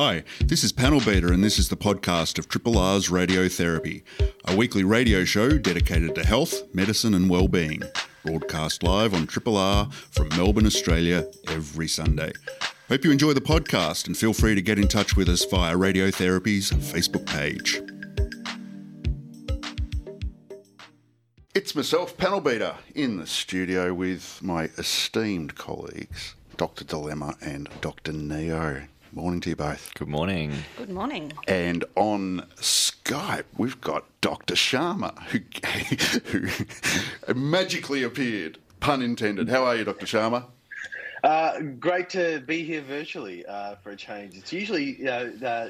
Hi, this is Panel Beater, and this is the podcast of Triple R's Radiotherapy, a weekly radio show dedicated to health, medicine, and well-being. Broadcast live on Triple R from Melbourne, Australia, every Sunday. Hope you enjoy the podcast and feel free to get in touch with us via Radiotherapy's Facebook page. It's myself, Panel Beater, in the studio with my esteemed colleagues, Dr. Dilemma and Dr. Neo. Morning to you both. Good morning. Good morning. And on Skype, we've got Dr. Sharma, who, who magically appeared, pun intended. How are you, Dr. Sharma? Uh, great to be here virtually uh, for a change. It's usually uh, uh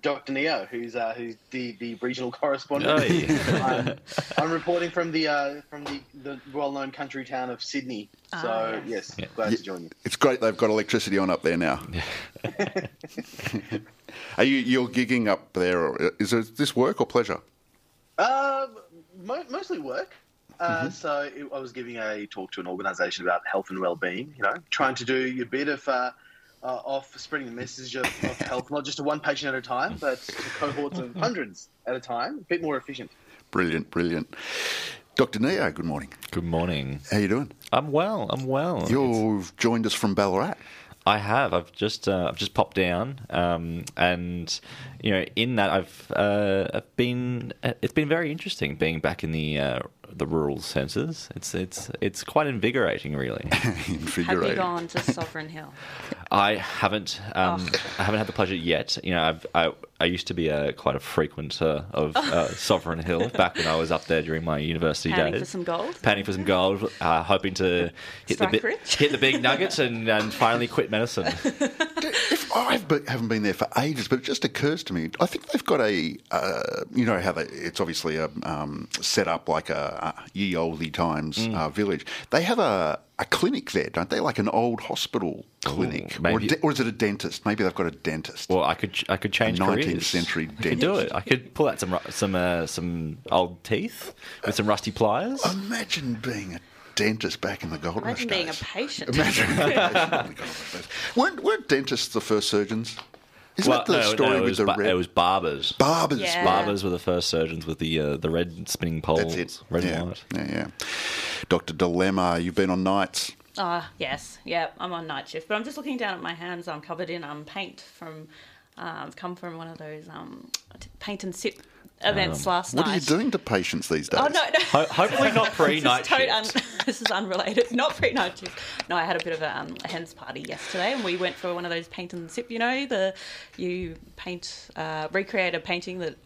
Dr. Neo, who's uh, who's the, the regional correspondent. Oh, yeah. I'm, I'm, reporting from the uh, from the, the well-known country town of Sydney. So Ah, yes, Yeah. glad Yeah. to join you. It's great they've got electricity on up there now. are you you're gigging up there? Or is this work or pleasure? Um, mo- mostly work. Uh, So it, I was giving a talk to an organisation about health and well-being. You know, trying to do your bit of uh, uh, of spreading the message of, of health, not just to one patient at a time, but to cohorts of hundreds at a time. A bit more efficient. Brilliant, brilliant. Dr. Neo, good morning. Good morning. How are you doing? I'm well. I'm well. You've joined us from Ballarat. I have. I've just uh, I've just popped down, um, and you know, in that I've uh, I've been. It's been very interesting being back in the uh, the rural centres. It's it's it's quite invigorating, really. Have you Invigorating. gone to Sovereign Hill? I haven't um, I haven't had the pleasure yet. You know, I've, I I used to be a quite a frequenter of uh, Sovereign Hill back when I was up there during my university Panning days. Panning for some gold? Panning for some gold, uh, hoping to hit the bi- hit the big nuggets and, and finally quit medicine. If I haven't been there for ages, but it just occurs to me, I think they've got a, uh, you know, how they, it's obviously a, um, set up like a, a ye olde times Mm. uh, village. They have a, a clinic there, don't they? Like an old hospital clinic, or, a maybe- de- or is it a dentist? Maybe they've got a dentist. Well, I could I could change A 19th careers. century I could do it. I could pull out some some uh, some old teeth with some rusty pliers. Imagine being a dentist back in the gold rush Imagine being a patient. Imagine being a patient in the gold rush days. Weren't, weren't dentists the first surgeons? Isn't well, that the no, story no, it with was the ba- red it was barbers. barbers? Yeah. Barbers were the first surgeons with the uh, the red spinning poles, That's it. red yeah. and white. Yeah, yeah. Doctor Dilemma, you've been on nights. Ah, yes, yeah, I'm on night shift, but I'm just looking down at my hands. I'm covered in um paint from. Uh, I've come from one of those um paint and sip events last Um, What night. are you doing to patients these days? Oh no, no. Ho- hopefully not pre-night this, is un- this is unrelated. Not pre night shift. No, I had a bit of a, um, a hens party yesterday, and we went for one of those paint and sip. You know, the you paint, uh, recreate a painting that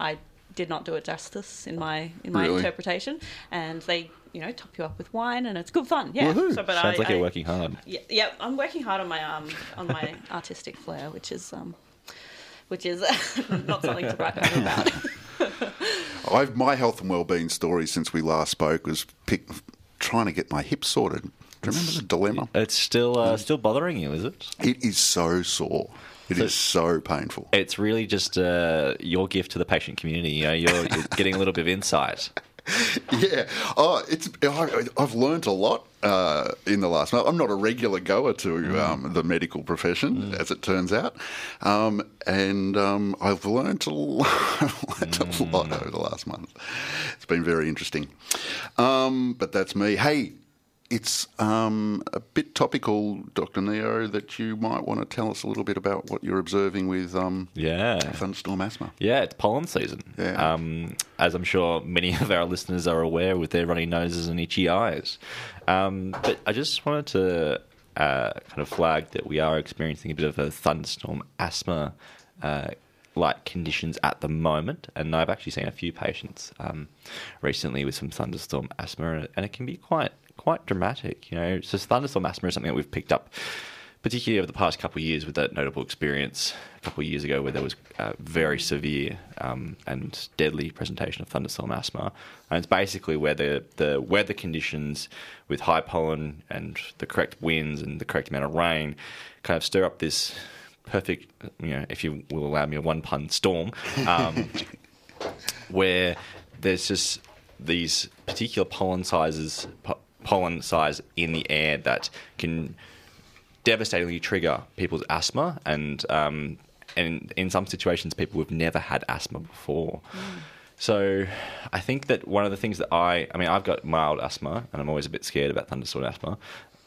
I did not do it justice in my in my Really? interpretation, and they you know top you up with wine, and it's good fun. Yeah. Woohoo. So, but Sounds I, like you're working hard. Yeah, yeah, I'm working hard on my um on my artistic flair, which is um which is not something to brag home about. I've, my health and well-being story since we last spoke was pick, trying to get my hip sorted. Do you remember the dilemma? It's still uh, still bothering you, is it? It is so sore. It is so painful. It's really just uh, your gift to the patient community. You know, you're, you're getting a little bit of insight. Yeah. Oh, it's. I, I've learned a lot uh, in the last month. I'm not a regular goer to um, the medical profession, as it turns out, um, and um, I've learned, a lot, learnt a lot over the last month. It's been very interesting. Um, but that's me. Hey. It's um, a bit topical, Dr. Neo, that you might want to tell us a little bit about what you're observing with um, Yeah. thunderstorm asthma. Yeah, it's pollen season. Yeah. Um, as I'm sure many of our listeners are aware with their runny noses and itchy eyes. Um, but I just wanted to uh, kind of flag that we are experiencing a bit of a thunderstorm asthma uh, like conditions at the moment. And I've actually seen a few patients um, recently with some thunderstorm asthma, and it- and it can be quite quite dramatic. You know, so thunderstorm asthma is something that we've picked up particularly over the past couple of years with that notable experience a couple of years ago where there was uh, very severe um, and deadly presentation of thunderstorm asthma. And it's basically where the, the weather conditions with high pollen and the correct winds and the correct amount of rain kind of stir up this perfect, you know, if you will allow me a one pun storm, um, where there's just these particular pollen sizes, pollen size in the air that can devastatingly trigger people's asthma, and um, and in some situations, people who've never had asthma before. So, I think that one of the things that I, I mean, I've got mild asthma, and I'm always a bit scared about thunderstorm asthma.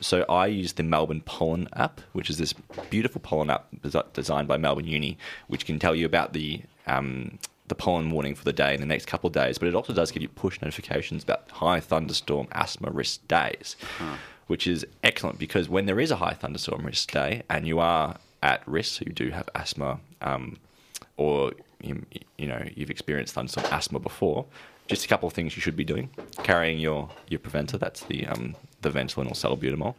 So I use the Melbourne Pollen app, which is this beautiful pollen app designed by Melbourne Uni, which can tell you about the um, the pollen warning for the day in the next couple of days. But it also does give you push notifications about high thunderstorm asthma risk days, which is excellent because when there is a high thunderstorm risk day and you are at risk, so you do have asthma, um, or you, you know you've experienced thunderstorm asthma before. Just a couple of things you should be doing: carrying your your preventer. That's the um, the Ventolin or salbutamol.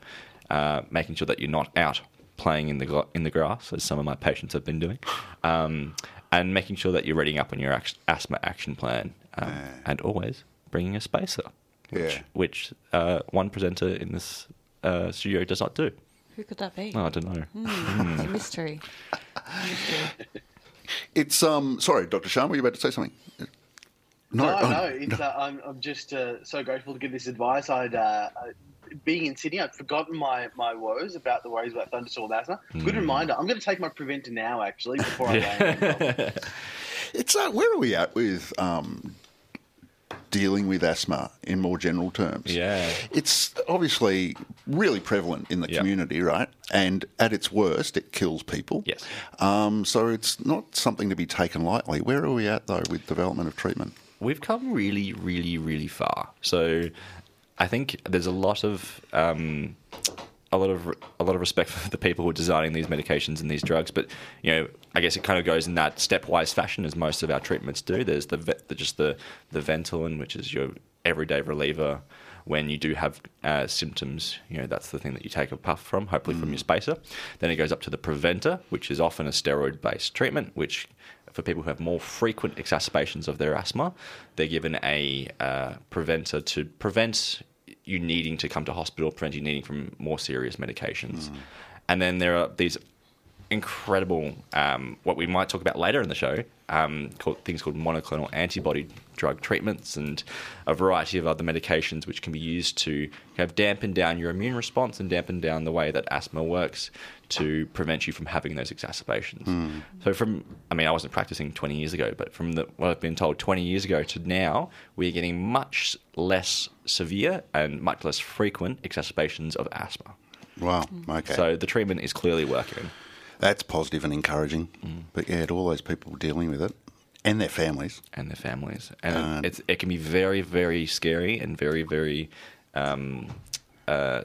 Uh, making sure that you're not out playing in the in the grass, as some of my patients have been doing, um, and making sure that you're reading up on your act- asthma action plan, um, and always bringing a spacer, which, Yeah. which uh, one presenter in this uh, studio does not do. Who could that be? Oh, I don't know. It's a mystery. mystery. It's um. Sorry, Dr. Sharma, were you about to say something? No, oh, no, it's, uh, I'm, I'm just uh, so grateful to give this advice. I'd, uh, uh, being in Sydney, I'd forgotten my, my woes about the worries about thunderstorm asthma. Good reminder. I'm going to take my preventer now, actually, before I land. It's uh, where are we at with um, dealing with asthma in more general terms? Yeah. It's obviously really prevalent in the Yeah. community, right? And at its worst, it kills people. Yes. Um, so it's not something to be taken lightly. Where are we at though with development of treatment? We've come really, really, really far. So I think there's a lot of um, a lot of a lot of respect for the people who are designing these medications and these drugs. But you know, I guess it kind of goes in that stepwise fashion as most of our treatments do. There's the, the just the the Ventolin, which is your everyday reliever. When you do have uh, symptoms, you know that's the thing that you take a puff from, hopefully from your spacer. Then it goes up to the preventer, which is often a steroid-based treatment, which for people who have more frequent exacerbations of their asthma, they're given a uh, preventer to prevent you needing to come to hospital, prevent you needing from more serious medications. And then there are these incredible, um, what we might talk about later in the show, um, called, things called monoclonal antibody drug treatments and a variety of other medications which can be used to kind of dampen down your immune response and dampen down the way that asthma works to prevent you from having those exacerbations. So from, I mean, I wasn't practicing 20 years ago, but from the, what I've been told 20 years ago to now, we're getting much less severe and much less frequent exacerbations of asthma. Wow. Okay. So the treatment is clearly working. That's positive and encouraging. Mm. But yeah, to all those people dealing with it and their families. and their families. And Um, it's, it can be very, very scary and very, very um, uh,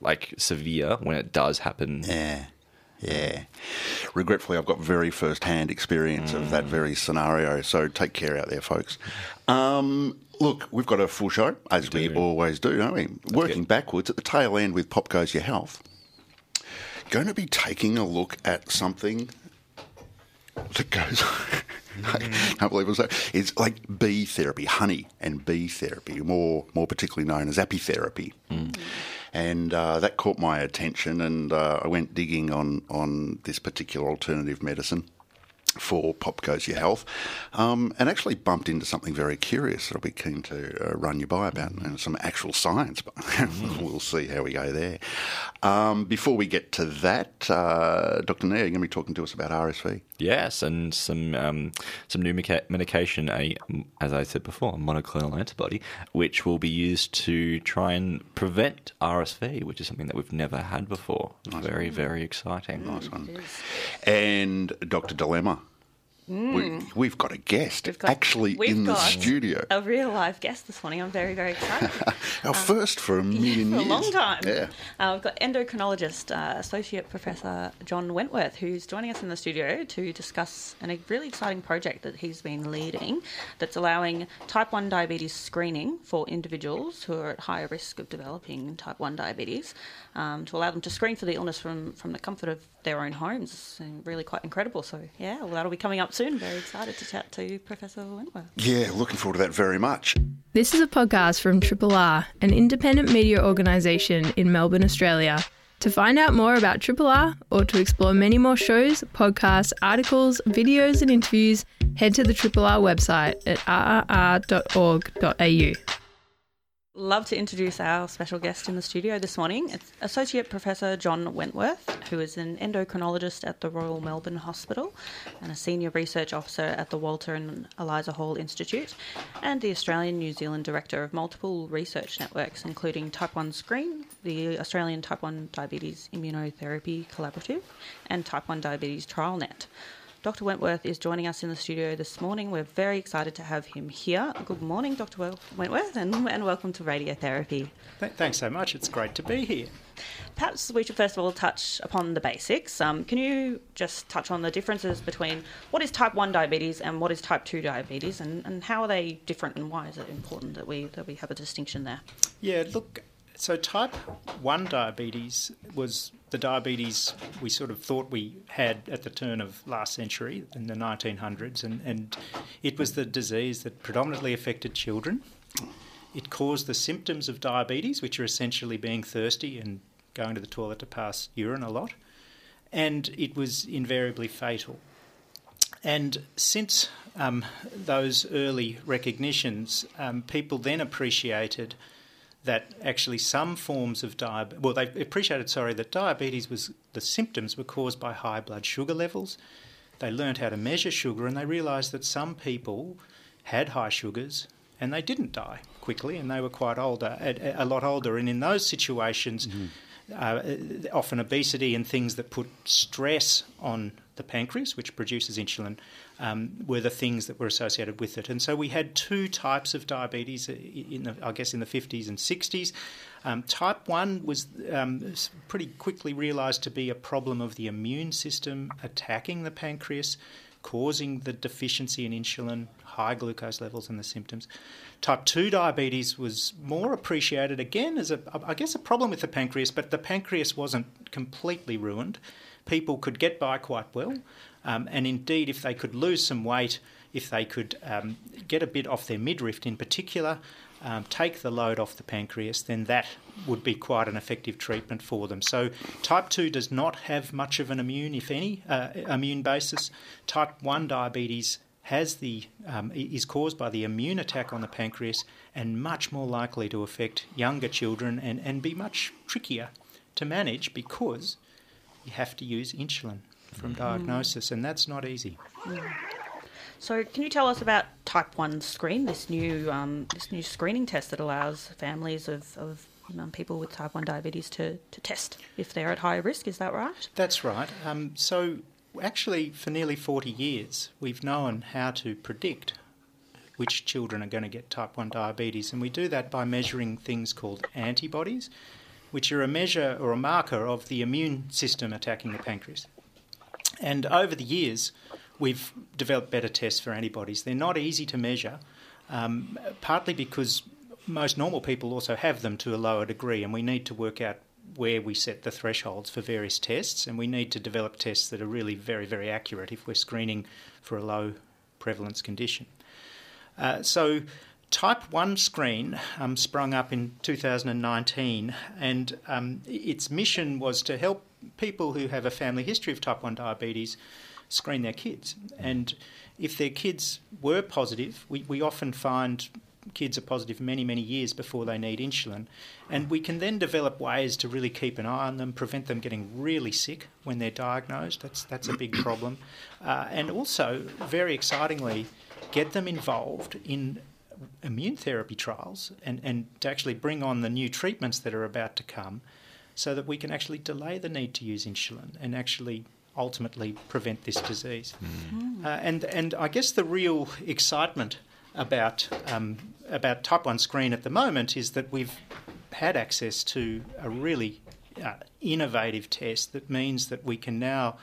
like severe when it does happen. Yeah. Yeah. Regretfully, I've got very first hand experience of that very scenario. So take care out there, folks. Um, look, we've got a full show, as we do. always do, don't we? Working good. backwards at the tail end with Pop Goes Your Health. Going to be taking a look at something that goes. I can't believe it was that. It's like bee therapy, honey and bee therapy, more more particularly known as apitherapy. And uh, that caught my attention, and uh, I went digging on on this particular alternative medicine for Pop Goes Your Health, um, and actually bumped into something very curious that I'll be keen to uh, run you by about, and some actual science, but we'll see how we go there. Um, before we get to that, uh, Dr. Nair, you're going to be talking to us about RSV. Yes, and some um, some new medica- medication, a as I said before, a monoclonal antibody, which will be used to try and prevent RSV, which is something that we've never had before. Very, very exciting. Nice one. And Dr. Dilemma. We, we've got a guest got- actually in the studio. A real live guest this morning. I'm very, very excited. Our first for a million for a long time. Yeah. Uh, we've got endocrinologist, uh, Associate Professor John Wentworth, who's joining us in the studio to discuss an, a really exciting project that he's been leading that's allowing type 1 diabetes screening for individuals who are at higher risk of developing type 1 diabetes um, to allow them to screen for the illness from, from the comfort of their own homes. And really quite incredible. So, yeah, well, that'll be coming up soon. Very excited to chat to Professor Wentworth. Yeah, looking forward to that very much. This is a podcast from Triple R, an independent media organisation in Melbourne, Australia. To find out more about Triple R or to explore many more shows, podcasts, articles, videos, and interviews, head to the Triple R website at rrr.org.au. Love to introduce our special guest in the studio this morning. It's Associate Professor John Wentworth, who is an endocrinologist at the Royal Melbourne Hospital and a Senior Research Officer at the Walter and Eliza Hall Institute, and the Australian New Zealand Director of multiple research networks, including Type 1 Screen, the Australian Type 1 Diabetes Immunotherapy Collaborative, and Type 1 Diabetes TrialNet. Dr. Wentworth is joining us in the studio this morning. We're very excited to have him here. Good morning, Dr. Wentworth, and, and welcome to Radiotherapy. Th- thanks so much. It's great to be here. Perhaps we should first of all touch upon the basics. Um, can you just touch on the differences between what is type 1 diabetes and what is type 2 diabetes, and, and how are they different, and why is it important that we, that we have a distinction there? Yeah, look, so type 1 diabetes was the diabetes we sort of thought we had at the turn of last century in the 1900s, and, and it was the disease that predominantly affected children. It caused the symptoms of diabetes, which are essentially being thirsty and going to the toilet to pass urine a lot, and it was invariably fatal. And since um, those early recognitions, um, people then appreciated that actually some forms of diabetes, well, they appreciated, sorry, that diabetes was, the symptoms were caused by high blood sugar levels. They learned how to measure sugar and they realised that some people had high sugars and they didn't die quickly and they were quite older, a, a lot older. And in those situations, mm-hmm. uh, often obesity and things that put stress on the pancreas, which produces insulin, um, were the things that were associated with it. And so we had two types of diabetes, in the, I guess, in the 50s and 60s. Um, type 1 was um, pretty quickly realised to be a problem of the immune system attacking the pancreas, causing the deficiency in insulin, high glucose levels, and the symptoms. Type 2 diabetes was more appreciated again as a, I guess, a problem with the pancreas, but the pancreas wasn't completely ruined. People could get by quite well. Um, and indeed, if they could lose some weight, if they could um, get a bit off their midriff in particular, um, take the load off the pancreas, then that would be quite an effective treatment for them. So, type 2 does not have much of an immune, if any, uh, immune basis. Type 1 diabetes has the um, is caused by the immune attack on the pancreas and much more likely to affect younger children and, and be much trickier to manage because you have to use insulin from mm. diagnosis, and that's not easy. Mm. So, can you tell us about Type One Screen, this new um, this new screening test that allows families of, of um, people with Type One diabetes to, to test if they're at higher risk? Is that right? That's right. Um, so, actually, for nearly forty years, we've known how to predict which children are going to get type 1 diabetes, and we do that by measuring things called antibodies, which are a measure or a marker of the immune system attacking the pancreas. And over the years, we've developed better tests for antibodies. They're not easy to measure, um, partly because most normal people also have them to a lower degree, and we need to work out where we set the thresholds for various tests, and we need to develop tests that are really very, very accurate if we're screening for a low prevalence condition. Uh, so, Type 1 screen um, sprung up in 2019, and um, its mission was to help people who have a family history of type 1 diabetes screen their kids. And if their kids were positive, we, we often find kids are positive many, many years before they need insulin. And we can then develop ways to really keep an eye on them, prevent them getting really sick when they're diagnosed. That's, that's a big problem. Uh, and also, very excitingly, get them involved in immune therapy trials and, and to actually bring on the new treatments that are about to come so that we can actually delay the need to use insulin and actually ultimately prevent this disease. Mm. Uh, and and I guess the real excitement about um, about type one screen at the moment is that we've had access to a really uh, innovative test that means that we can now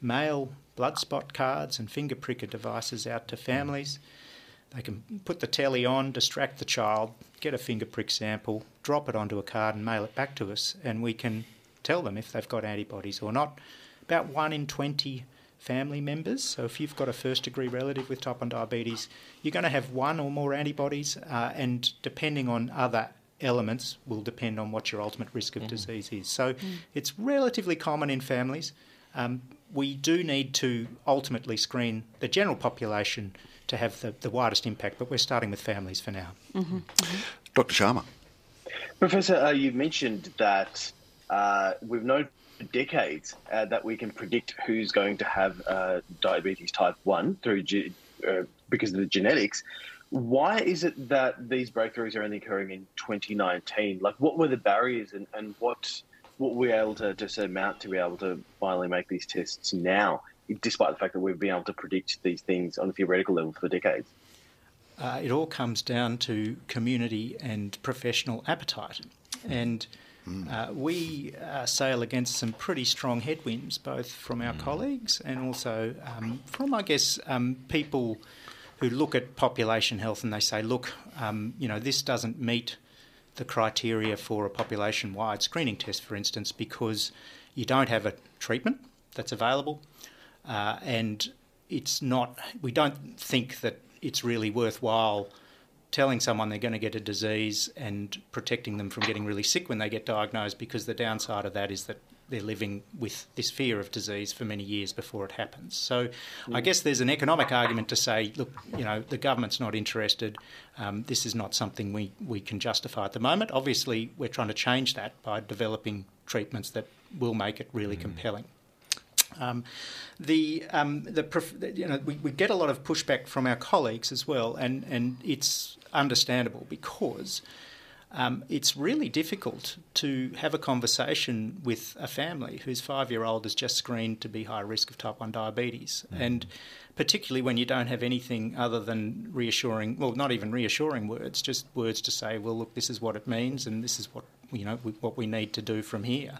mail blood spot cards and finger pricker devices out to families. Mm they can put the telly on, distract the child, get a finger prick sample, drop it onto a card, and mail it back to us, and we can tell them if they've got antibodies or not. About one in 20 family members. So if you've got a first degree relative with type 1 diabetes, you're going to have one or more antibodies, uh, and depending on other elements, will depend on what your ultimate risk of mm. disease is. So mm. it's relatively common in families. Um, we do need to ultimately screen the general population to have the, the widest impact, but we're starting with families for now. Mm-hmm. Mm-hmm. Dr. Sharma. Professor, uh, you mentioned that uh, we've known for decades uh, that we can predict who's going to have uh, diabetes type 1 through ge- uh, because of the genetics. Why is it that these breakthroughs are only occurring in 2019? Like, what were the barriers and, and what what were we able to, to surmount to be able to finally make these tests now, despite the fact that we've been able to predict these things on a theoretical level for decades? Uh, it all comes down to community and professional appetite. And uh, we uh, sail against some pretty strong headwinds, both from our colleagues and also um, from, I guess, um, people who look at population health and they say, look, um, you know, this doesn't meet the criteria for a population wide screening test, for instance, because you don't have a treatment that's available uh, and it's not, we don't think that it's really worthwhile telling someone they're going to get a disease and protecting them from getting really sick when they get diagnosed because the downside of that is that they're living with this fear of disease for many years before it happens. So I guess there's an economic argument to say, look, you know, the government's not interested. Um, this is not something we, we can justify at the moment. Obviously, we're trying to change that by developing treatments that will make it really compelling. Um, the um, the prof- you know we, we get a lot of pushback from our colleagues as well, and and it's understandable because um, it's really difficult to have a conversation with a family whose five year old is just screened to be high risk of type 1 diabetes. And particularly when you don't have anything other than reassuring, well, not even reassuring words, just words to say, well, look, this is what it means and this is what, you know, we, what we need to do from here.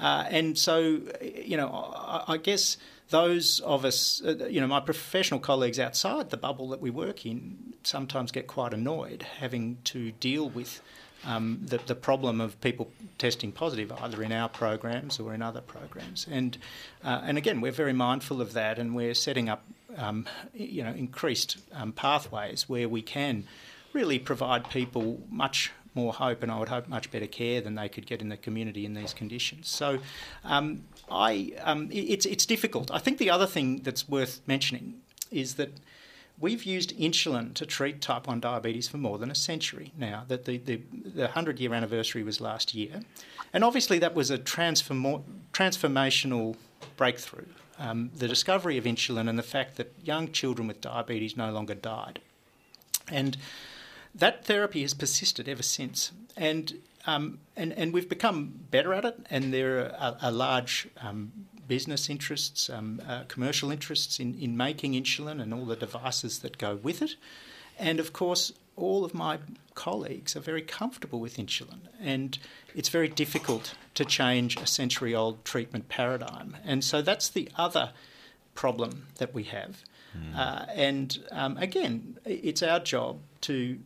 Uh, and so, you know, I, I guess those of us, uh, you know, my professional colleagues outside the bubble that we work in sometimes get quite annoyed having to deal with um, the, the problem of people testing positive either in our programs or in other programs. And, uh, and again, we're very mindful of that and we're setting up, um, you know, increased um, pathways where we can really provide people much more hope and I would hope much better care than they could get in the community in these conditions. So um, I, um, it's, it's difficult. I think the other thing that's worth mentioning is that we've used insulin to treat type 1 diabetes for more than a century now. That the, the, the 100 year anniversary was last year. And obviously, that was a transformo- transformational breakthrough. Um, the discovery of insulin and the fact that young children with diabetes no longer died. And that therapy has persisted ever since. And, um, and, and we've become better at it, and there are a, large um, business interests, um, uh, commercial interests in, in making insulin and all the devices that go with it. And of course, all of my colleagues are very comfortable with insulin, and it's very difficult to change a century old treatment paradigm. And so that's the other problem that we have. Uh, and um, again, it's our job to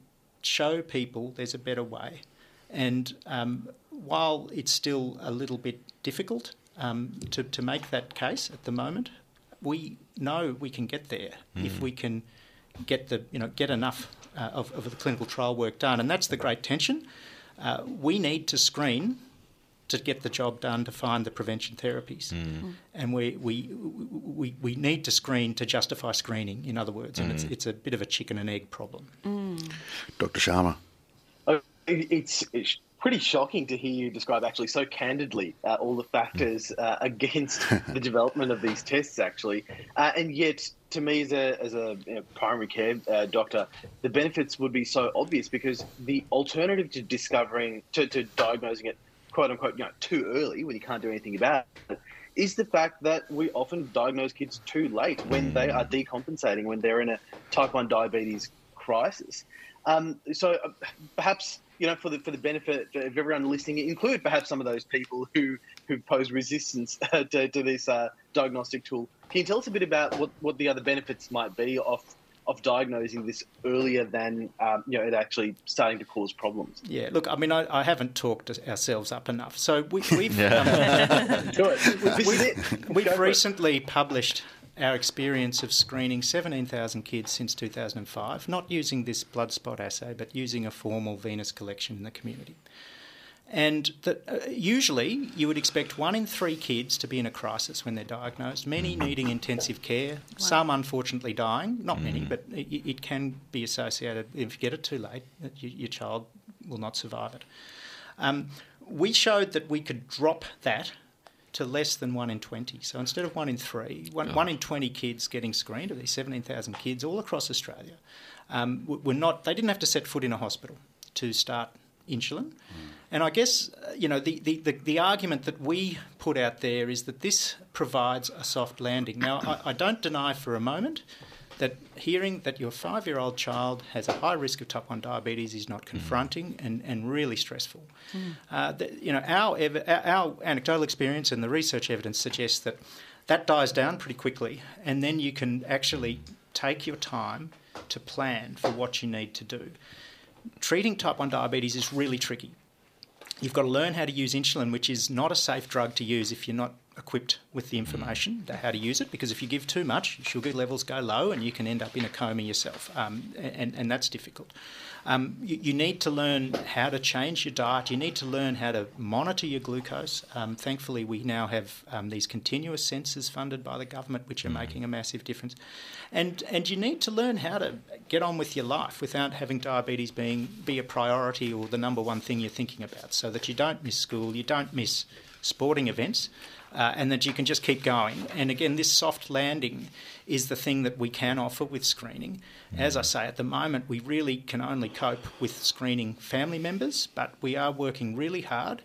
show people there's a better way. And um, while it's still a little bit difficult um, to, to make that case at the moment, we know we can get there if we can get the you know get enough uh, of, of the clinical trial work done. And that's the great tension. Uh, we need to screen to get the job done to find the prevention therapies. And we, we, we, we need to screen to justify screening, in other words, and it's, it's a bit of a chicken and egg problem. Dr. Sharma. Oh, It's, it's pretty shocking to hear you describe actually so candidly uh, all the factors uh, against the development of these tests, actually. Uh, and yet, to me, as a, as a you know, primary care uh, doctor, the benefits would be so obvious because the alternative to discovering, to, to diagnosing it, quote unquote, you know, too early when you can't do anything about it, is the fact that we often diagnose kids too late when they are decompensating, when they're in a type 1 diabetes crisis. Um, so uh, perhaps you know for the for the benefit of everyone listening, include perhaps some of those people who who pose resistance uh, to, to this uh, diagnostic tool. Can you tell us a bit about what, what the other benefits might be of of diagnosing this earlier than um, you know it actually starting to cause problems? Yeah, look, I mean, I, I haven't talked ourselves up enough. So we, we've um, Do it. This is it. Go We've recently published our experience of screening 17,000 kids since 2005, not using this blood spot assay, but using a formal venous collection in the community. And that, uh, usually you would expect one in three kids to be in a crisis when they're diagnosed, many needing intensive care, some unfortunately dying, not many, but it, it can be associated, if you get it too late, you, your child will not survive it. Um, we showed that we could drop that to less than one in 20. So instead of one in three, one, one in 20 kids getting screened, of these 17,000 kids all across Australia, um, were not, they didn't have to set foot in a hospital to start insulin. And I guess, uh, you know, the, the, the, the, argument that we put out there is that this provides a soft landing. Now, I, I don't deny for a moment that hearing that your five year old child has a high risk of type 1 diabetes is not confronting mm. and, and really stressful. Mm. Uh, the, you know, our, ev- our anecdotal experience and the research evidence suggests that that dies down pretty quickly, and then you can actually take your time to plan for what you need to do. Treating type 1 diabetes is really tricky. You've got to learn how to use insulin, which is not a safe drug to use if you're not equipped with the information mm. how to use it because if you give too much, sugar levels go low and you can end up in a coma yourself, um, and, and that's difficult. Um, you, you, need to learn how to change your diet. You need to learn how to monitor your glucose. Um, thankfully, we now have um, these continuous sensors funded by the government, which are mm. making a massive difference. And and you need to learn how to get on with your life without having diabetes being be a priority or the number one thing you're thinking about, so that you don't miss school, you don't miss sporting events uh, and that you can just keep going. And again, this soft landing is the thing that we can offer with screening. As I say, at the moment, we really can only cope with screening family members, but we are working really hard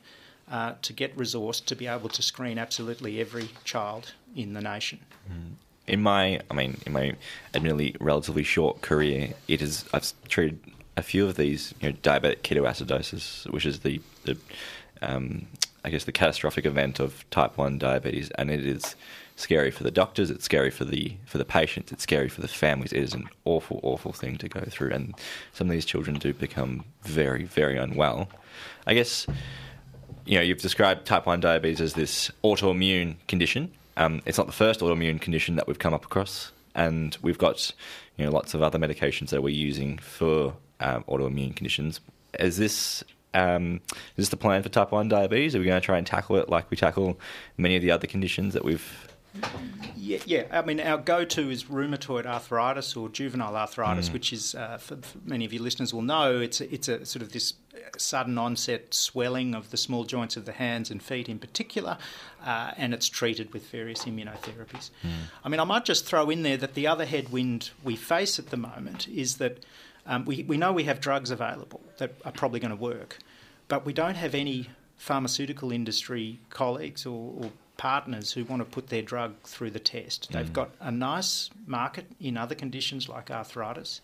uh, to get resource to be able to screen absolutely every child in the nation. Mm. In my, I mean, in my admittedly relatively short career, it is I've treated a few of these, you know, diabetic ketoacidosis, which is the the um, I guess, the catastrophic event of type one diabetes, and it is scary for the doctors. It's scary for the for the patients. It's scary for the families. It is an awful, awful thing to go through, and some of these children do become very, very unwell. I guess you know you've described type one diabetes as this autoimmune condition. Um, it's not the first autoimmune condition that we've come up across, and we've got you know lots of other medications that we're using for um, autoimmune conditions. Is this um, is this the plan for type 1 diabetes? Are we going to try and tackle it like we tackle many of the other conditions that we've. Yeah, yeah. I mean, our go to is rheumatoid arthritis or juvenile arthritis, mm. which is, uh, for, for, many of your listeners will know, it's a, it's a sort of this sudden onset swelling of the small joints of the hands and feet in particular, uh, and it's treated with various immunotherapies. Mm. I mean, I might just throw in there that the other headwind we face at the moment is that um, we, we know we have drugs available that are probably going to work, but we don't have any pharmaceutical industry colleagues or, or partners who want to put their drug through the test. Mm. They've got a nice market in other conditions like arthritis.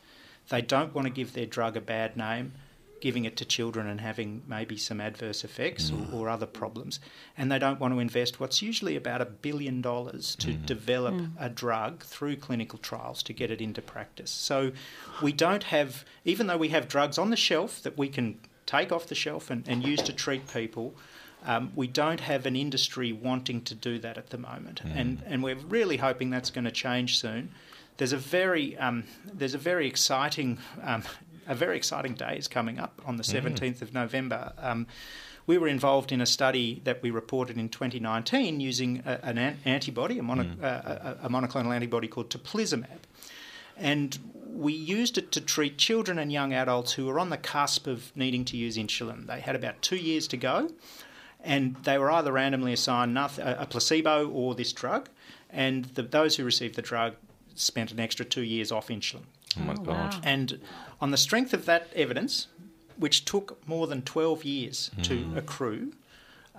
They don't want to give their drug a bad name giving it to children and having maybe some adverse effects mm. or, or, other problems. And they don't want to invest what's usually about a billion dollars to mm. develop mm. a drug through clinical trials to get it into practice. So we don't have, even though we have drugs on the shelf that we can take off the shelf and, and use to treat people. Um, we don't have an industry wanting to do that at the moment, mm. and and we're really hoping that's going to change soon. There's a very um, there's a very exciting um, a very exciting day is coming up on the 17th mm. of November. Um, we were involved in a study that we reported in 2019 using a, an antibody, a, mono, mm. uh, a, a, monoclonal antibody called teplizumab. And we used it to treat children and young adults who were on the cusp of needing to use insulin. They had about two years to go, and they were either randomly assigned a placebo or this drug. And the, those who received the drug spent an extra two years off insulin. Oh my oh, God. Wow. And on the strength of that evidence, which took more than 12 years mm. to hmm. accrue,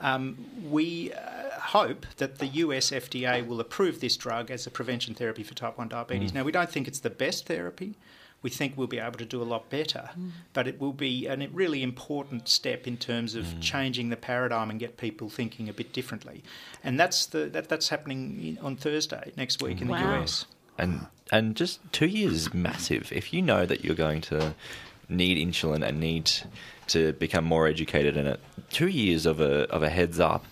um, we uh, hope that the US FDA will approve this drug as a prevention therapy for type 1 diabetes. Mm. Now, we don't think it's the best therapy. We think we'll be able to do a lot better, mm. but it will be a really important step in terms of mm. changing the paradigm and get people thinking a bit differently. And that's the that, that's happening on Thursday next week in wow. the US and and just two years is massive. If you know that you're going to need insulin and need to become more educated in it, two years of a of a heads up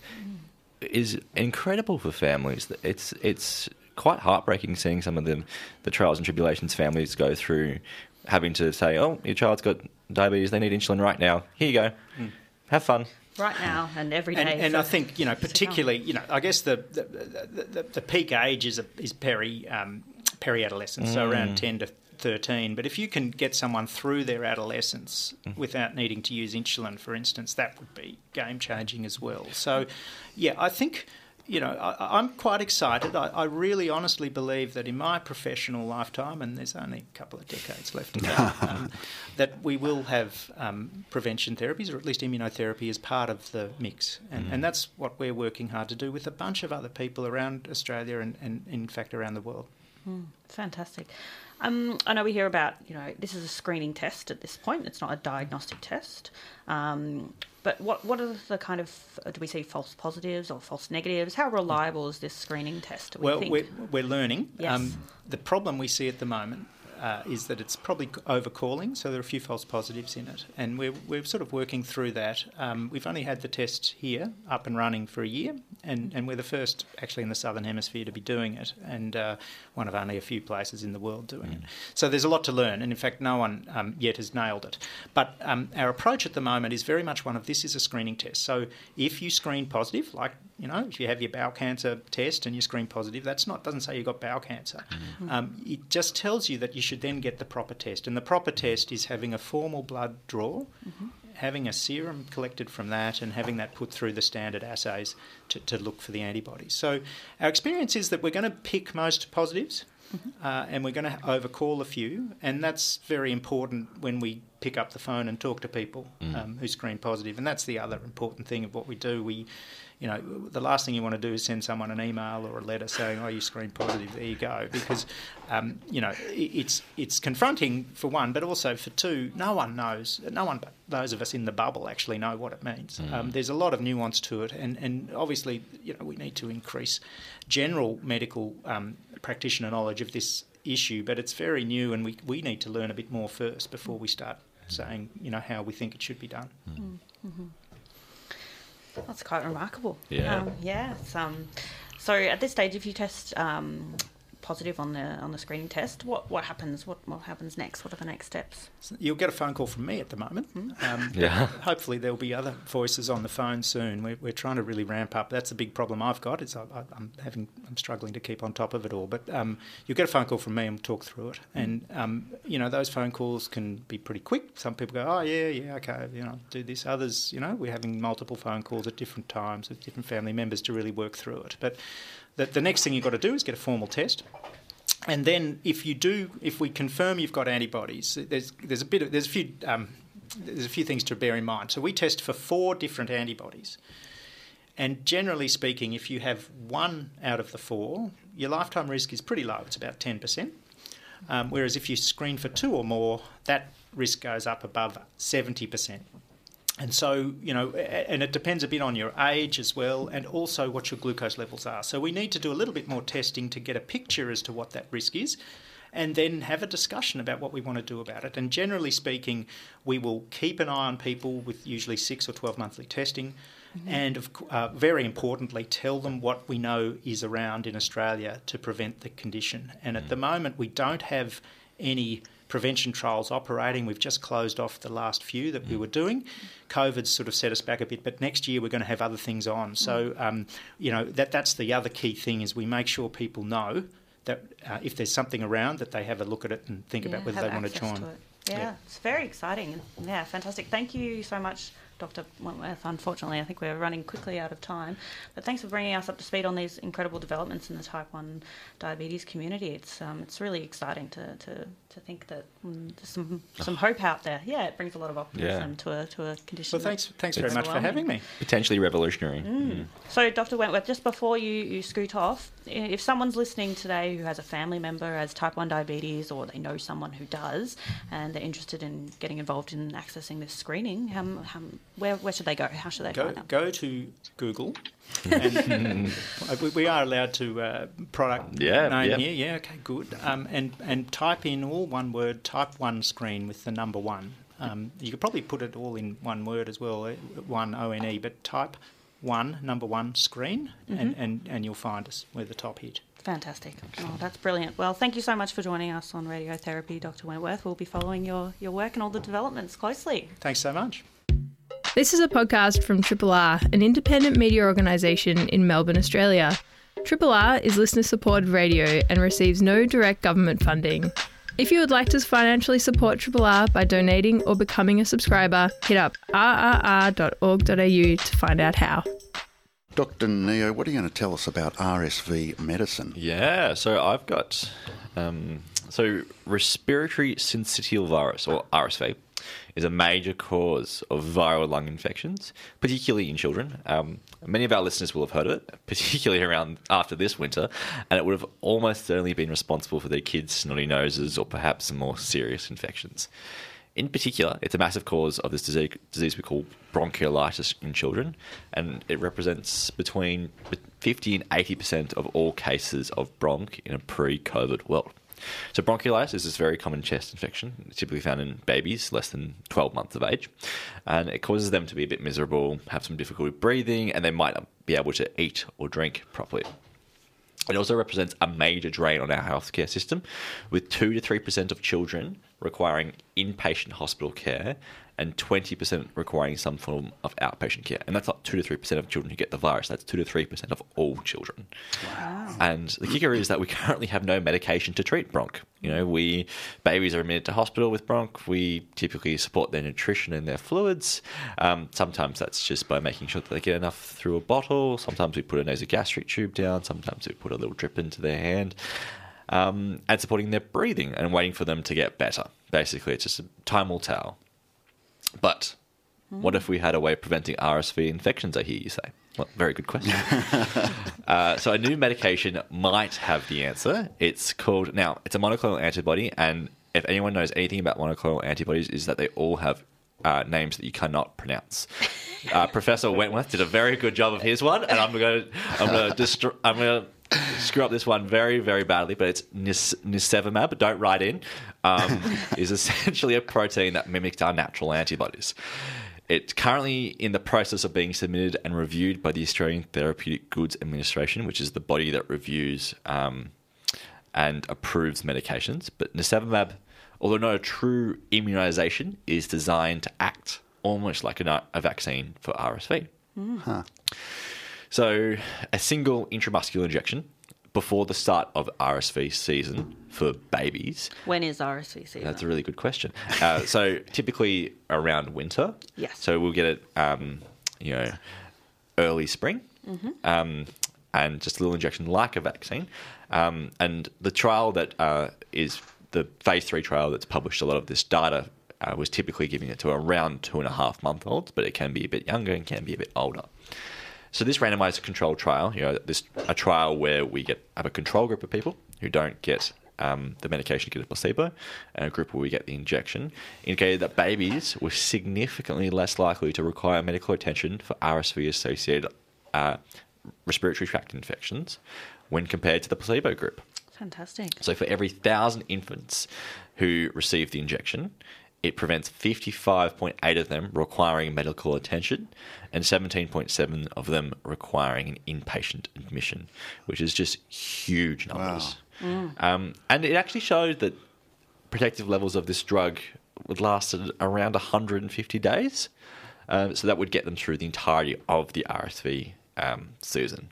is incredible for families. It's it's quite heartbreaking seeing some of the the trials and tribulations families go through, having to say, "Oh, your child's got diabetes; they need insulin right now. Here you go, mm. have fun." right now and every day. And, and I think you know, particularly, you know, I guess the the, the, the, the peak age is a, is peri um, peri-adolescence, mm. so around mm. 10 to 13. But if you can get someone through their adolescence without needing to use insulin, for instance, that would be game changing as well. So, yeah, I think. You know, I, I'm quite excited. I, I really honestly believe that in my professional lifetime, and there's only a couple of decades left to go, um, that we will have um, prevention therapies, or at least immunotherapy, as part of the mix. And, and that's what we're working hard to do with a bunch of other people around Australia and, and in fact, around the world. Fantastic. Um, I know we hear about, you know, this is a screening test at this point. It's not a diagnostic test. Um, but what what are the kind of uh, do we see false positives or false negatives? How reliable is this screening test? We Well, think? we're, we're learning. Um, Yes. the problem we see at the moment uh, is that it's probably overcalling, so there are a few false positives in it, and we're, we're sort of working through that. Um, we've only had the test here up and running for a year, and, and we're the first actually in the Southern Hemisphere to be doing it, and uh, one of only a few places in the world doing it. So there's a lot to learn, and in fact, no one um, yet has nailed it. But um, our approach at the moment is very much one of this is a screening test. So if you screen positive, like you know, if you have your bowel cancer test and you screen positive, that's not doesn't say you've got bowel cancer. Um, it just tells you that you should then get the proper test, and the proper test is having a formal blood draw, having a serum collected from that, and having that put through the standard assays to, to look for the antibodies. So our experience is that we're going to pick most positives. Uh, and we're going to overcall a few, and that's very important when we pick up the phone and talk to people um, who screen positive. And that's the other important thing of what we do. We, you know, the last thing you want to do is send someone an email or a letter saying, "Oh, you screened positive. There you go," because um, you know it's it's confronting for one, but also for two. No one knows. No one but those of us in the bubble actually know what it means. Um, there's a lot of nuance to it, and and obviously, you know, we need to increase general medical um, practitioner knowledge of this issue, but it's very new, and we we need to learn a bit more first before we start saying, you know, how we think it should be done. That's quite remarkable. Yeah. Um, yeah. It's, um, so at this stage, if you test um, positive on the on the screening test, what what happens? What what happens next? What are the next steps? So You'll get a phone call from me at the moment. Um, Yeah. Hopefully there'll be other voices on the phone soon. We're, we're trying to really ramp up. That's a big problem I've got. Is I, I, I'm having I'm struggling to keep on top of it all. But um, you'll get a phone call from me and we'll talk through it. And um, you know those phone calls can be pretty quick. Some people go, oh yeah, yeah, okay, you know, do this. Others, you know, we're having multiple phone calls at different times with different family members to really work through it. But the, the next thing you've got to do is get a formal test. And then, if you do, if we confirm you've got antibodies, there's there's a bit of, there's a few um, there's a few things to bear in mind. So we test for four different antibodies, and generally speaking, if you have one out of the four, your lifetime risk is pretty low. It's about ten percent. Um, whereas if you screen for two or more, that risk goes up above seventy percent. And so, you know, and it depends a bit on your age as well, and also what your glucose levels are. So we need to do a little bit more testing to get a picture as to what that risk is, and then have a discussion about what we want to do about it. And generally speaking, we will keep an eye on people with usually six or 12 monthly testing. And of, cou- uh, very importantly, tell them what we know is around in Australia to prevent the condition. And at the moment, we don't have any prevention trials operating. We've just closed off the last few that we were doing. COVID's sort of set us back a bit, but next year we're going to have other things on. So, um, you know, that that's the other key thing is we make sure people know that uh, if there's something around, that they have a look at it and think about whether they want to join. it. Yeah, Yeah. it's very exciting. Yeah, fantastic. Thank you so much, Dr. Wentworth. Unfortunately, I think we're running quickly out of time. But thanks for bringing us up to speed on these incredible developments in the type 1 diabetes community. It's um, it's really exciting to, to, to think that mm, there's some, some hope out there. Yeah, it brings a lot of optimism Yeah. to, a, to a condition. Well, thanks, thanks very much for having me. Potentially revolutionary. Mm. So, Dr. Wentworth, just before you, you scoot off, if someone's listening today who has a family member who has type 1 diabetes or they know someone who does and they're interested in getting involved in accessing this screening, um, um, where, where should they go? How should they Go, find out? go to Google. and, uh, we, we are allowed to uh, product Yeah, name yeah. here. Yeah, okay, good. Um, and and type in all one word, type one screen with the number one. Um, you could probably put it all in one word as well, uh, one O N E. But type one number one screen, and, and and you'll find us. We're the top hit. Fantastic. Oh, that's brilliant. Well, thank you so much for joining us on Radiotherapy, Dr. Wentworth. We'll be following your, your work and all the developments closely. Thanks so much. This is a podcast from Triple R, an independent media organisation in Melbourne, Australia. Triple R is listener supported radio and receives no direct government funding. If you would like to financially support Triple R by donating or becoming a subscriber, hit up rrr.org.au to find out how. Dr. Neo, what are you going to tell us about RSV medicine? Yeah, so I've got um, so respiratory syncytial virus or RSV is a major cause of viral lung infections, particularly in children. Um, many of our listeners will have heard of it, particularly around after this winter, and it would have almost certainly been responsible for their kids' snotty noses or perhaps some more serious infections. In particular, it's a massive cause of this disease, disease we call bronchiolitis in children, and it represents between 50 and 80% of all cases of bronch in a pre COVID world. So, bronchiolitis is this very common chest infection, typically found in babies less than 12 months of age. And it causes them to be a bit miserable, have some difficulty breathing, and they might not be able to eat or drink properly. It also represents a major drain on our healthcare system, with 2 to 3% of children requiring inpatient hospital care and 20% requiring some form of outpatient care. And that's not 2 to 3% of children who get the virus, that's 2 to 3% of all children. Wow. And the kicker is that we currently have no medication to treat bronch. You know, we babies are admitted to hospital with bronch. We typically support their nutrition and their fluids. Um, sometimes that's just by making sure that they get enough through a bottle. Sometimes we put a nasogastric tube down. Sometimes we put a little drip into their hand. Um, and supporting their breathing and waiting for them to get better. Basically, it's just time will tell. But what if we had a way of preventing RSV infections? I hear you say. Well, very good question. uh, so a new medication might have the answer. It's called now. It's a monoclonal antibody, and if anyone knows anything about monoclonal antibodies, is that they all have uh, names that you cannot pronounce. Uh, Professor Wentworth did a very good job of his one, and I'm going to I'm going to distro- I'm going to screw up this one very very badly. But it's nis- nirsevimab. Don't write in. Um, is essentially a protein that mimics our natural antibodies. It's currently in the process of being submitted and reviewed by the Australian Therapeutic Goods Administration, which is the body that reviews um, and approves medications. But nirsevimab, although not a true immunisation, is designed to act almost like a, a vaccine for RSV. Huh. So, a single intramuscular injection before the start of RSV season for babies. When is RSV season? That's a really good question. Uh, so, typically around winter. Yes. So, we'll get it, um, you know, early spring. Um, and just a little injection like a vaccine. Um, and the trial that uh, is the phase three trial that's published a lot of this data uh, was typically giving it to around two and a half month olds, but it can be a bit younger and can be a bit older. So this randomized controlled trial, you know, this a trial where we get have a control group of people who don't get um, the medication, get a placebo, and a group where we get the injection, indicated that babies were significantly less likely to require medical attention for RSV associated uh, respiratory tract infections when compared to the placebo group. Fantastic. So for every thousand infants who received the injection, it prevents 55.8 of them requiring medical attention and 17.7 of them requiring an inpatient admission, which is just huge numbers. Um, and it actually showed that protective levels of this drug would last around 150 days. Uh, so that would get them through the entirety of the RSV um, season.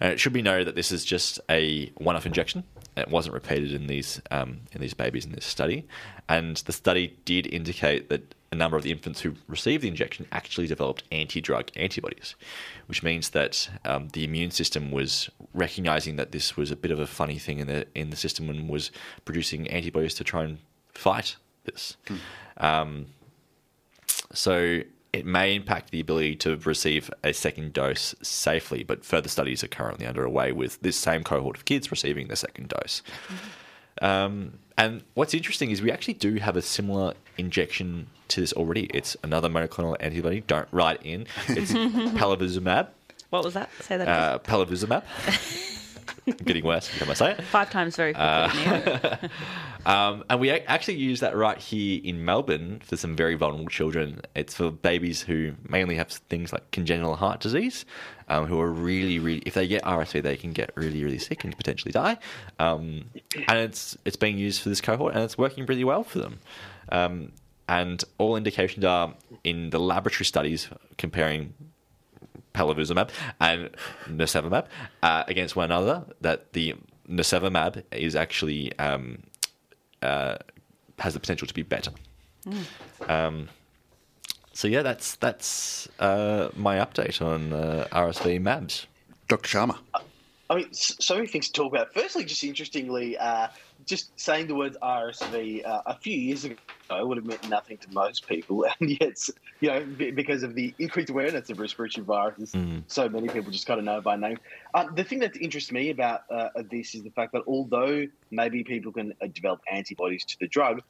And it should be noted that this is just a one-off injection. It wasn't repeated in these um, in these babies in this study, and the study did indicate that a number of the infants who received the injection actually developed anti-drug antibodies, which means that um, the immune system was recognizing that this was a bit of a funny thing in the in the system and was producing antibodies to try and fight this. Um, so it may impact the ability to receive a second dose safely, but further studies are currently underway with this same cohort of kids receiving the second dose. Um, and what's interesting is we actually do have a similar injection to this already. It's another monoclonal antibody. Don't write in. It's palivizumab. What was that? Say that again. Uh, palivizumab. Getting worse every time I say it. Five times very quickly. Neo. Um, and we actually use that right here in Melbourne for some very vulnerable children. It's for babies who mainly have things like congenital heart disease, um, who are really, really, if they get RSV, they can get really, really sick and potentially die. Um, and it's it's being used for this cohort, and it's working really well for them. Um, and all indications are in the laboratory studies comparing palivizumab and nirsevimab uh, against one another that the nirsevimab is actually um, uh, has the potential to be better. Um, so yeah, that's that's uh, my update on uh, RSV MABs. Dr. Sharma. I mean, so many things to talk about. Firstly, just interestingly, uh, just saying the words RSV uh, a few years ago would have meant nothing to most people, and yet, you know, be- because of the increased awareness of respiratory viruses, so many people just kind of know by name. Uh, the thing that interests me about uh, this is the fact that although maybe people can uh, develop antibodies to the drug,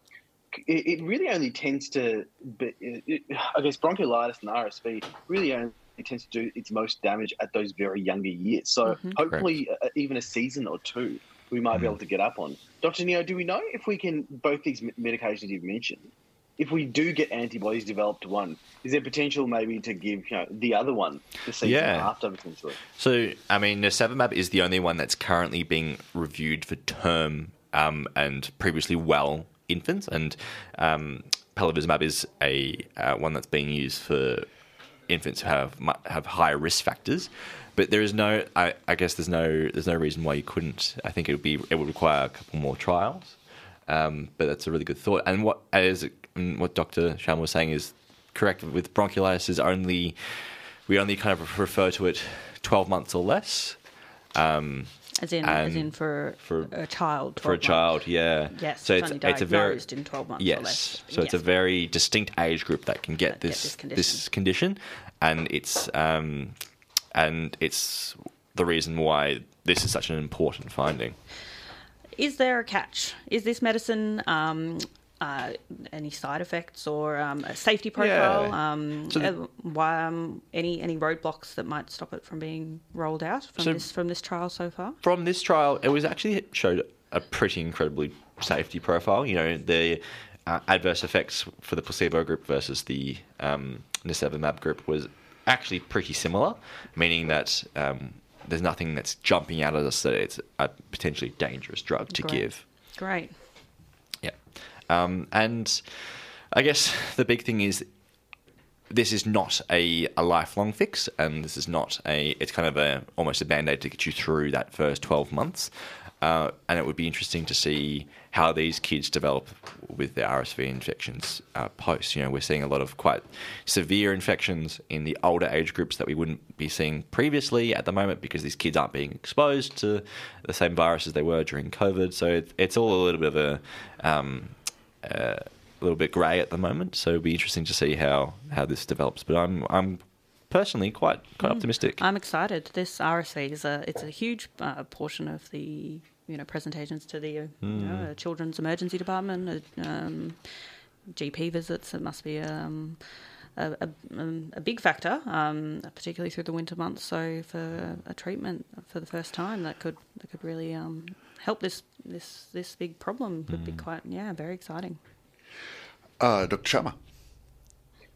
it, it really only tends to, be, it, I guess, bronchiolitis and RSV really only tends to do its most damage at those very younger years. So hopefully, uh, even a season or two, we might be able to get up on. Dr. Neo, do we know if we can, both these medications you've mentioned, if we do get antibodies developed to one, is there potential maybe to give you know, the other one the season Yeah. after potentially? So, I mean, Nirsevimab is the only one that's currently being reviewed for term um, and previously well infants, and um, Palivizumab is a uh, one that's being used for infants who have have higher risk factors. But there is no, I, I guess there's no there's no reason why you couldn't. I think it would be it would require a couple more trials. Um, but that's a really good thought. And what as what Dr. Sharma was saying is correct. With bronchiolitis, is only we only kind of refer to it 12 months or less As in, as in for, for- a child. for a months. child. Yeah. Yes, So it's it's it's a very in 12 months or yes. less. So it's a very distinct age group that can get That get this this condition. this condition, and it's um, and it's the reason why this is such an important finding. Is there a catch? Is this medicine um, uh, any side effects or um, a safety profile? Yeah. Um, So the- uh, why, um, any any roadblocks that might stop it from being rolled out from So- this from this trial so far? from this trial, it was actually showed a pretty incredibly safety profile. You know, the uh, adverse effects for the placebo group versus the um, nirsevimab group was actually pretty similar, meaning that um, there's nothing that's jumping out at us that it's a potentially dangerous drug to Great. give. Great. Yeah. Um, and I guess the big thing is this is not a, a lifelong fix, and this is not a. It's kind of a almost a band aid to get you through that first twelve months. Uh, and it would be interesting to see how these kids develop with their RSV infections uh, post. You know, we're seeing a lot of quite severe infections in the older age groups that we wouldn't be seeing previously at the moment because these kids aren't being exposed to the same virus as they were during COVID. So it, it's all a little bit of a um, uh, a little bit grey at the moment. So it'll be interesting to see how, how this develops. But I'm I'm personally quite quite optimistic. I'm excited. This RSV is a it's a huge uh, portion of the you know presentations to the uh, you know, children's emergency department, uh, um, GP visits. It must be um, a, a, um, a big factor, um, particularly through the winter months. So for a treatment for the first time, that could that could really um, help this this this big problem. Could be quite yeah very exciting. Uh, Dr. Sharma.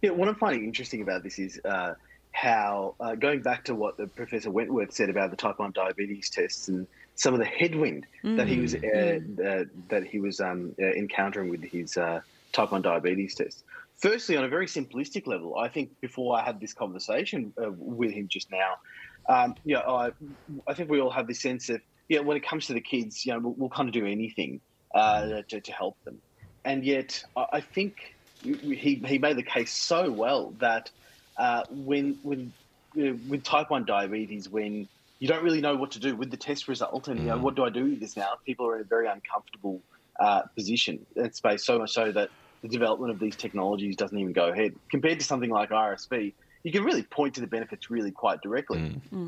Yeah, what I'm finding interesting about this is uh, how, uh, going back to what the Professor Wentworth said about the type 1 diabetes tests and some of the headwind that he was uh, uh, that he was um, uh, encountering with his uh, type 1 diabetes test. Firstly, on a very simplistic level, I think before I had this conversation uh, with him just now, um, yeah, I, I think we all have this sense of, yeah, when it comes to the kids, you know, we'll, we'll kind of do anything uh, to, to help them. And yet, I I think he, he made the case so well that uh, when when uh, with type one diabetes, when you don't really know what to do with the test result, and you know what do I do with this now? People are in a very uncomfortable uh, position in space, so much so that the development of these technologies doesn't even go ahead. Compared to something like RSV, you can really point to the benefits really quite directly.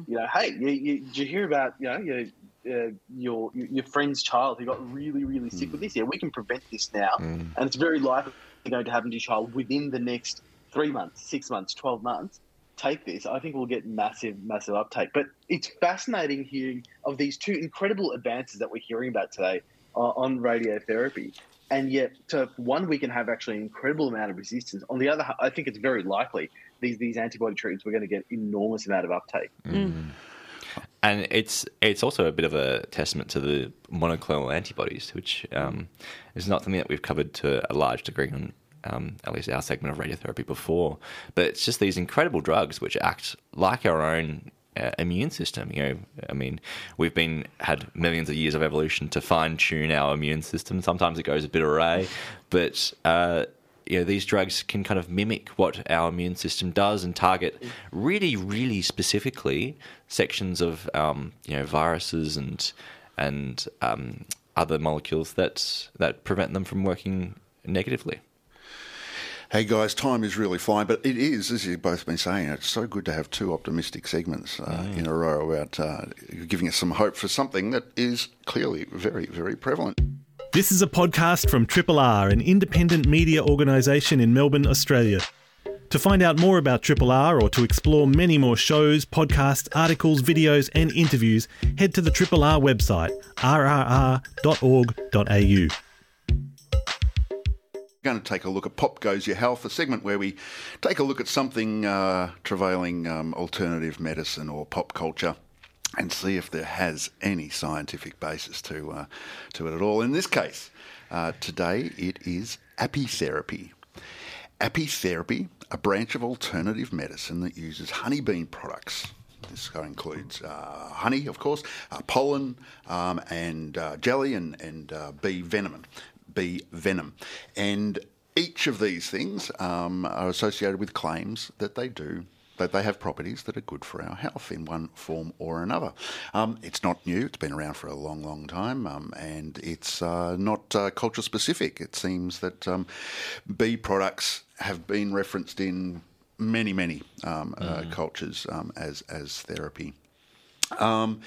You know, hey, you, you, did you hear about you know your uh, your your friend's child who got really really sick with this? Yeah, we can prevent this now, and it's very likely going to happen to your child within the next three months, six months, twelve months. Take this, I think we'll get massive, massive uptake. But it's fascinating hearing of these two incredible advances that we're hearing about today uh, on radiotherapy. And yet, to one, we can have actually an incredible amount of resistance. On the other, hand, I think it's very likely these these antibody treatments we're going to get enormous amount of uptake. And it's it's also a bit of a testament to the monoclonal antibodies, which um, is not something that we've covered to a large degree on um, at least our segment of radiotherapy before. But it's just these incredible drugs which act like our own uh, immune system. You know, I mean, we've been had millions of years of evolution to fine tune our immune system. Sometimes it goes a bit awry, but uh, you know, these drugs can kind of mimic what our immune system does and target really, really specifically sections of um, you know viruses and and um, other molecules that that prevent them from working negatively. Hey guys, time is really flying, but it is, as you've both been saying, it's so good to have two optimistic segments uh, in a row about uh, giving us some hope for something that is clearly very, very prevalent. This is a podcast from Triple R, an independent media organisation in Melbourne, Australia. To find out more about Triple R or to explore many more shows, podcasts, articles, videos, and interviews, head to the Triple R website, rrr.org.au. We're going to take a look at Pop Goes Your Health, a segment where we take a look at something uh, travailing um, alternative medicine or pop culture and see if there has any scientific basis to, uh, to it at all. In this case, uh, today it is apitherapy. Apitherapy, a branch of alternative medicine that uses honeybee products. This includes uh, honey, of course, uh, pollen, um, and uh, jelly, and, and uh, bee venom. Bee venom, and each of these things um, are associated with claims that they do that they have properties that are good for our health in one form or another. Um, it's not new; it's been around for a long, long time, um, and it's uh, not uh, culture specific. It seems that um, bee products have been referenced in many, many um, uh, cultures um, as as therapy. Um,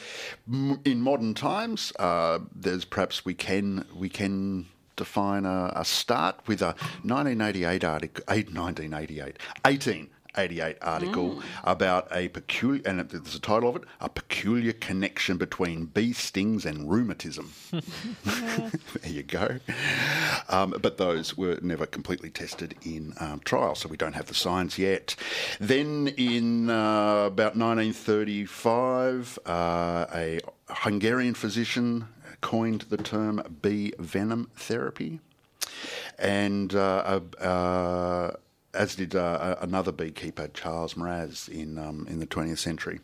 m- in modern times, uh, there's perhaps we can we can define a, a start with a 1988 article, 1988, 1888 article about a peculiar, and there's the title of it, a peculiar connection between bee stings and rheumatism. there you go. Um, but those were never completely tested in um, trials, so we don't have the science yet. Then in uh, about 1935, uh, a Hungarian physician coined the term bee venom therapy. And uh, uh, as did uh, another beekeeper, Charles Mraz, in, um, in the 20th century.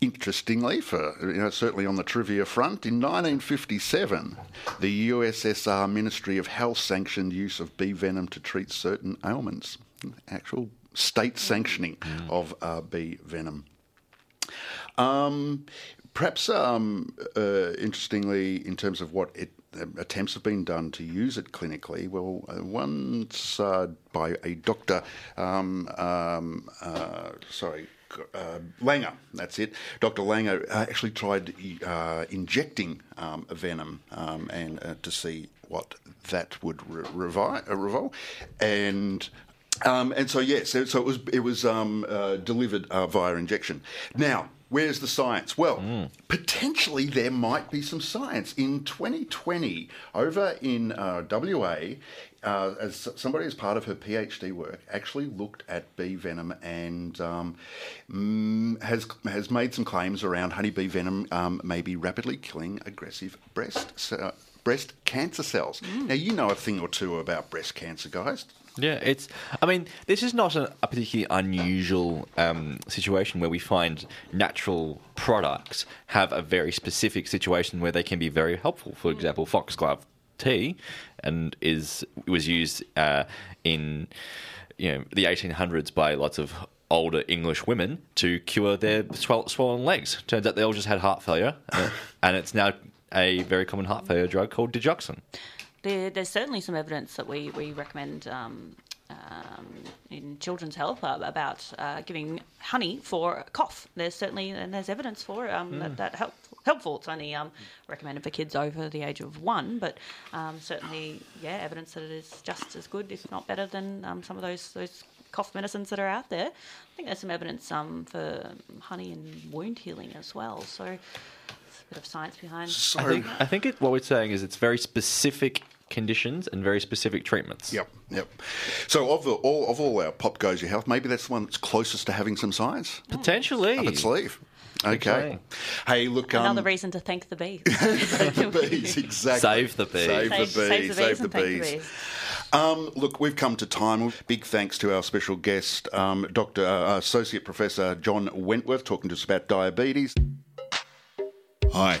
Interestingly, for you know, certainly on the trivia front, in 1957, the USSR Ministry of Health sanctioned use of bee venom to treat certain ailments. Actual state sanctioning of uh, bee venom. Um, perhaps, um, uh, interestingly, in terms of what it, attempts have been done to use it clinically, well, uh, once uh, by a doctor, um, um, uh, sorry, uh, Langer, that's it. Dr. Langer uh, actually tried uh, injecting um, venom um, and uh, to see what that would re- uh, revolve, and um, and so yes, so, so it was it was um, uh, delivered uh, via injection. Now. Where's the science? Well, potentially there might be some science. In 2020, over in uh, WA, uh, as somebody as part of her PhD work actually looked at bee venom and um, mm, has has made some claims around honeybee venom um, maybe rapidly killing aggressive breast ce- breast cancer cells. Now you know a thing or two about breast cancer, guys. Yeah, it's. I mean, this is not a, a particularly unusual um, situation where we find natural products have a very specific situation where they can be very helpful. For example, foxglove tea, and is was used uh, in you know the 1800s by lots of older English women to cure their swell, swollen legs. Turns out they all just had heart failure, uh, and it's now a very common heart failure drug called digoxin. There, there's certainly some evidence that we, we recommend um, um, in children's health uh, about uh, giving honey for cough. There's certainly and there's evidence for um, that, that help, helpful. It's only um, recommended for kids over the age of one, but um, certainly, yeah, evidence that it is just as good, if not better, than um, some of those those cough medicines that are out there. I think there's some evidence um, for honey and wound healing as well. So. there's a Bit of science behind. So, I think, I think it, what we're saying is it's very specific conditions and very specific treatments. Yep, yep. So of the all of all our pop goes your health, maybe that's the one that's closest to having some science Potentially. up its sleeve. Okay. Okay. Hey, look. Um, Another reason to thank the bees. the bees, exactly. Save the bees. Save the bees. Save- save the bees Save the and the bees. bees. Um, look, we've come to time. Big thanks to our special guest, um, Dr. Uh, Associate Professor John Wentworth, talking to us about diabetes. Hi,